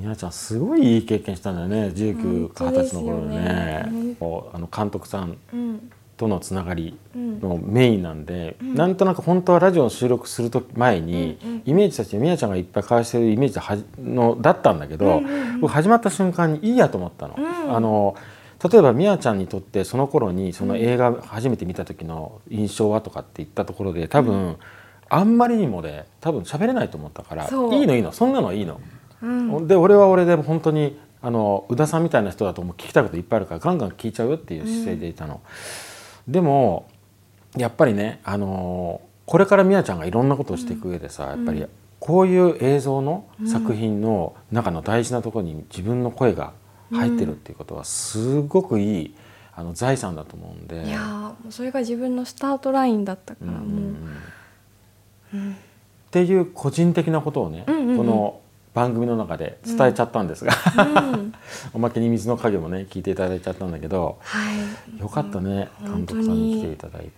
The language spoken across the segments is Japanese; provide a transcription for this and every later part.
みやちゃんすごいいい経験したんだよね19か二十歳の頃ね。あの監督さんとのつながりのメインなんで、うん、なんとなく本当はラジオの収録する時前に、イメージたちみやちゃんがいっぱい交わしてるイメージはのだったんだけど、僕始まった瞬間にいいやと思ったの。あの例えばみやちゃんにとってその頃にその映画初めて見た時の印象はとかって言ったところで多分、あんまりにもで多分喋れないと思ったからいいのいいのそんなのはいいの。うん、で俺は俺で本当にあの宇田さんみたいな人だともう聞きたいこといっぱいあるからガンガン聞いちゃうよっていう姿勢でいたの。うん、でもやっぱりね、あのこれからみやちゃんがいろんなことをしていく上でさ、やっぱりこういう映像の作品の中の大事なところに自分の声が入ってるっていうことはすごくいいあの財産だと思うんで。いやそれが自分のスタートラインだったからもう。うん、っていう個人的なことをね、うんうんうん、この番組の中で伝えちゃったんですが、うん、おまけに水の影もね聞いていただいちゃったんだけど、はい、よかったね、監督さんに来ていただいて。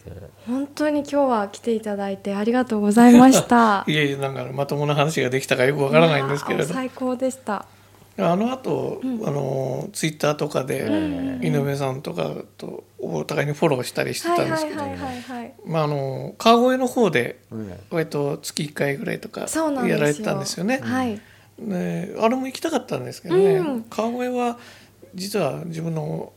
本当に今日は来ていただいてありがとうございました。いえいえなんかまともな話ができたかよくわからないんですけれど。最高でした。あの後、うん、あのツイッターとかで、井上さんとかとお互いにフォローしたりしてたんですけどまああの川越の方で割と月1回ぐらいとかやられてたんですよね。はい、ねあれも行きたかったんですけどね、うん、川越は実は自分の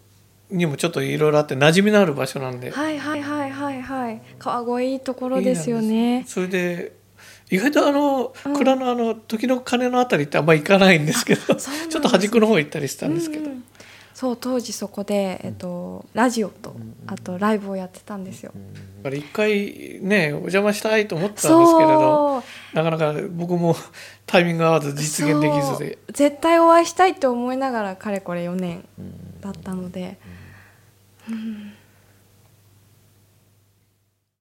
にもちょっといろいろあって馴染みのある場所なんで。はいはいはいはいはい。川越いいところですよね。それで意外とあの蔵のあの時の鐘のあたりってあんま行かないんですけど、ちょっと端っこの方行ったりしたんですけど。そう当時そこで、えっと、ラジオとあとライブをやってたんですよ。一回ねお邪魔したいと思ったんですけれどなかなか僕もタイミング合わず実現できずで。絶対お会いしたいと思いながらかれこれ4年だったので。うん